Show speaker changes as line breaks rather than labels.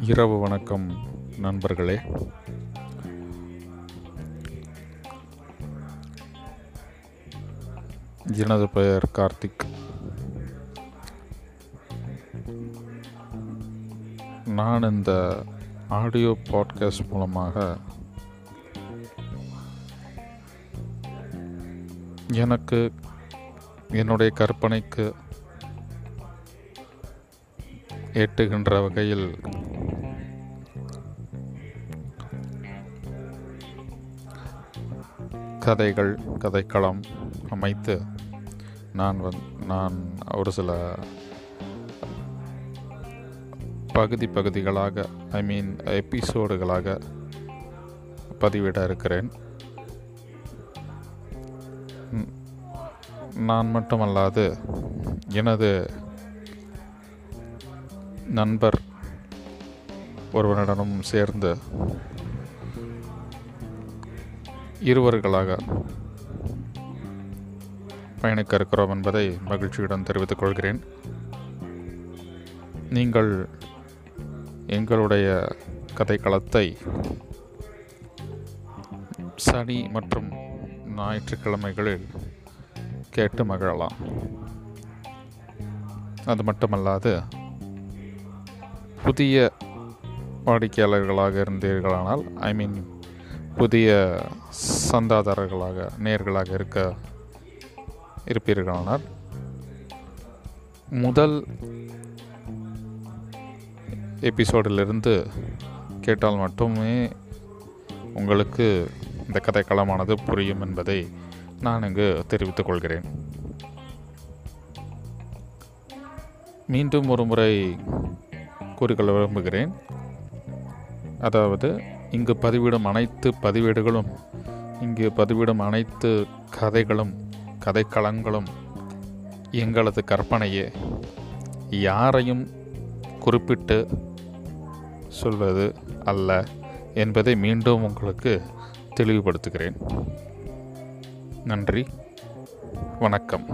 இரவு வணக்கம் நண்பர்களே. எனது பெயர் கார்த்திக். நான் இந்த ஆடியோ பாட்காஸ்ட் மூலமாக எனக்கு என்னுடைய கற்பனைக்கு எட்டுகின்ற வகையில் கதைகள் கதைக்களம் அமைத்து நான் வந் நான் ஒரு சில பகுதி பகுதிகளாக ஐ மீன் எபிசோடுகளாக பதிவிட இருக்கிறேன். நான் மட்டுமல்லாது எனது நண்பர் ஒருவனிடமும் சேர்ந்து இருவர்களாக பயணிக்க இருக்கிறோம் என்பதை மகிழ்ச்சியுடன் தெரிவித்துக் கொள்கிறேன். நீங்கள் எங்களுடைய கதைக்களத்தை சனி மற்றும் ஞாயிற்றுக்கிழமைகளில் கேட்டு மகிழலாம். அது மட்டுமல்லாது புதிய வாடிக்கையாளர்களாக இருந்தீர்களானால் ஐ மீன் புதிய சந்தாதாரர்களாக நேர்களாக இருக்க இருப்பீர்களானால் முதல் எபிசோடிலிருந்து கேட்டால் மட்டுமே உங்களுக்கு இந்த கதைக்களமானது புரியும் என்பதை நான் இங்கு தெரிவித்துக் கொள்கிறேன். மீண்டும் ஒரு முறை கூறிக்கொள்ள விரும்புகிறேன். அதாவது இங்கு பதிவிடும் அனைத்து பதிவேடுகளும் இங்கு பதிவிடும் அனைத்து கதைகளும் கதைக்களங்களும் எங்களது கற்பனையே. யாரையும் குறிப்பிட்டு சொல்வது அல்ல என்பதை மீண்டும் உங்களுக்கு தெளிவுபடுத்துகிறேன். நன்றி. வணக்கம்.